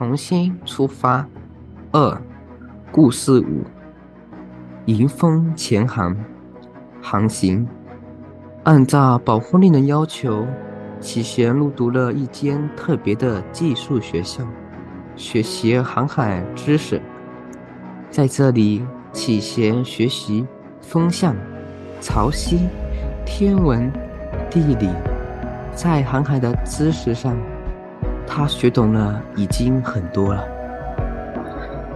重新出发。二，故事五，迎风潜航，航行。按照保护令的要求，启贤入读了一间特别的寄宿学校，学习航海知识。在这里，启贤学习风向、潮汐、天文、地理，在航海的知识上，他学懂了已经很多了。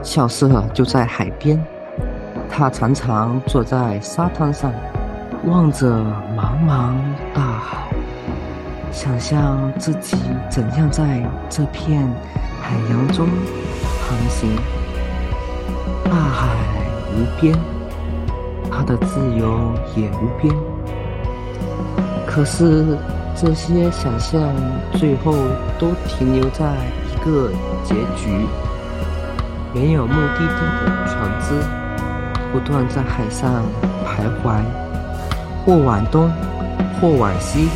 校舍就在海边，他常常坐在沙滩上。望着茫茫大海，想象自己怎样在这片海洋中航行。大海无边，他的自由也无边。可是这些想象最后都停留在一个结局：没有目的地的船只不断在海上徘徊。或往东，或往西，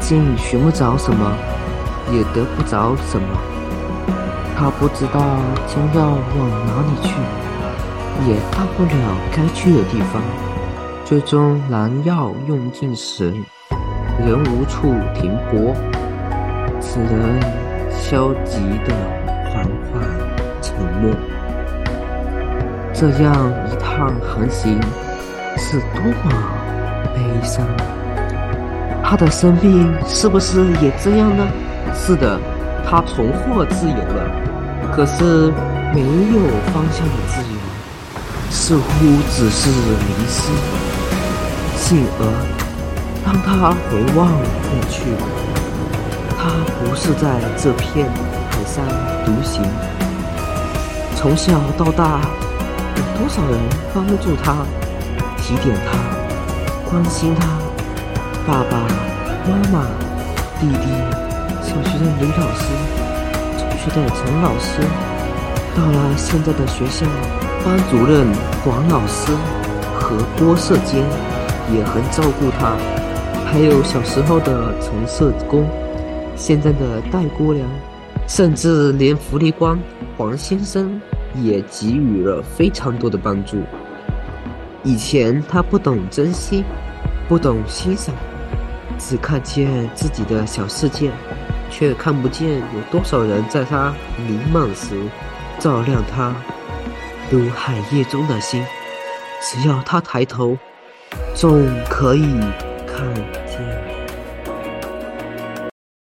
竟寻不着什么，也得不着什么。他不知道将要往哪里去，也到不了该去的地方。最终燃药用尽时，人无处停泊，只能消极的缓缓沉默。这样一趟航行，是多么……悲伤，他的生命是不是也这样呢？是的，他重获自由了，可是没有方向的自由，似乎只是迷失。进而，当他回望过去，他不是在这片海上独行。从小到大，有多少人帮助他，提点他？关心他，爸爸妈妈、弟弟，小学的李老师，中学的陈老师，到了现在的学校，班主任黄老师和郭社监也很照顾他，还有小时候的陈社工，现在的戴姑娘，甚至连福利官黄先生也给予了非常多的帮助。以前他不懂珍惜，不懂欣赏，只看见自己的小世界，却看不见有多少人在他迷茫时照亮他。如海夜中的星，只要他抬头，总可以看见。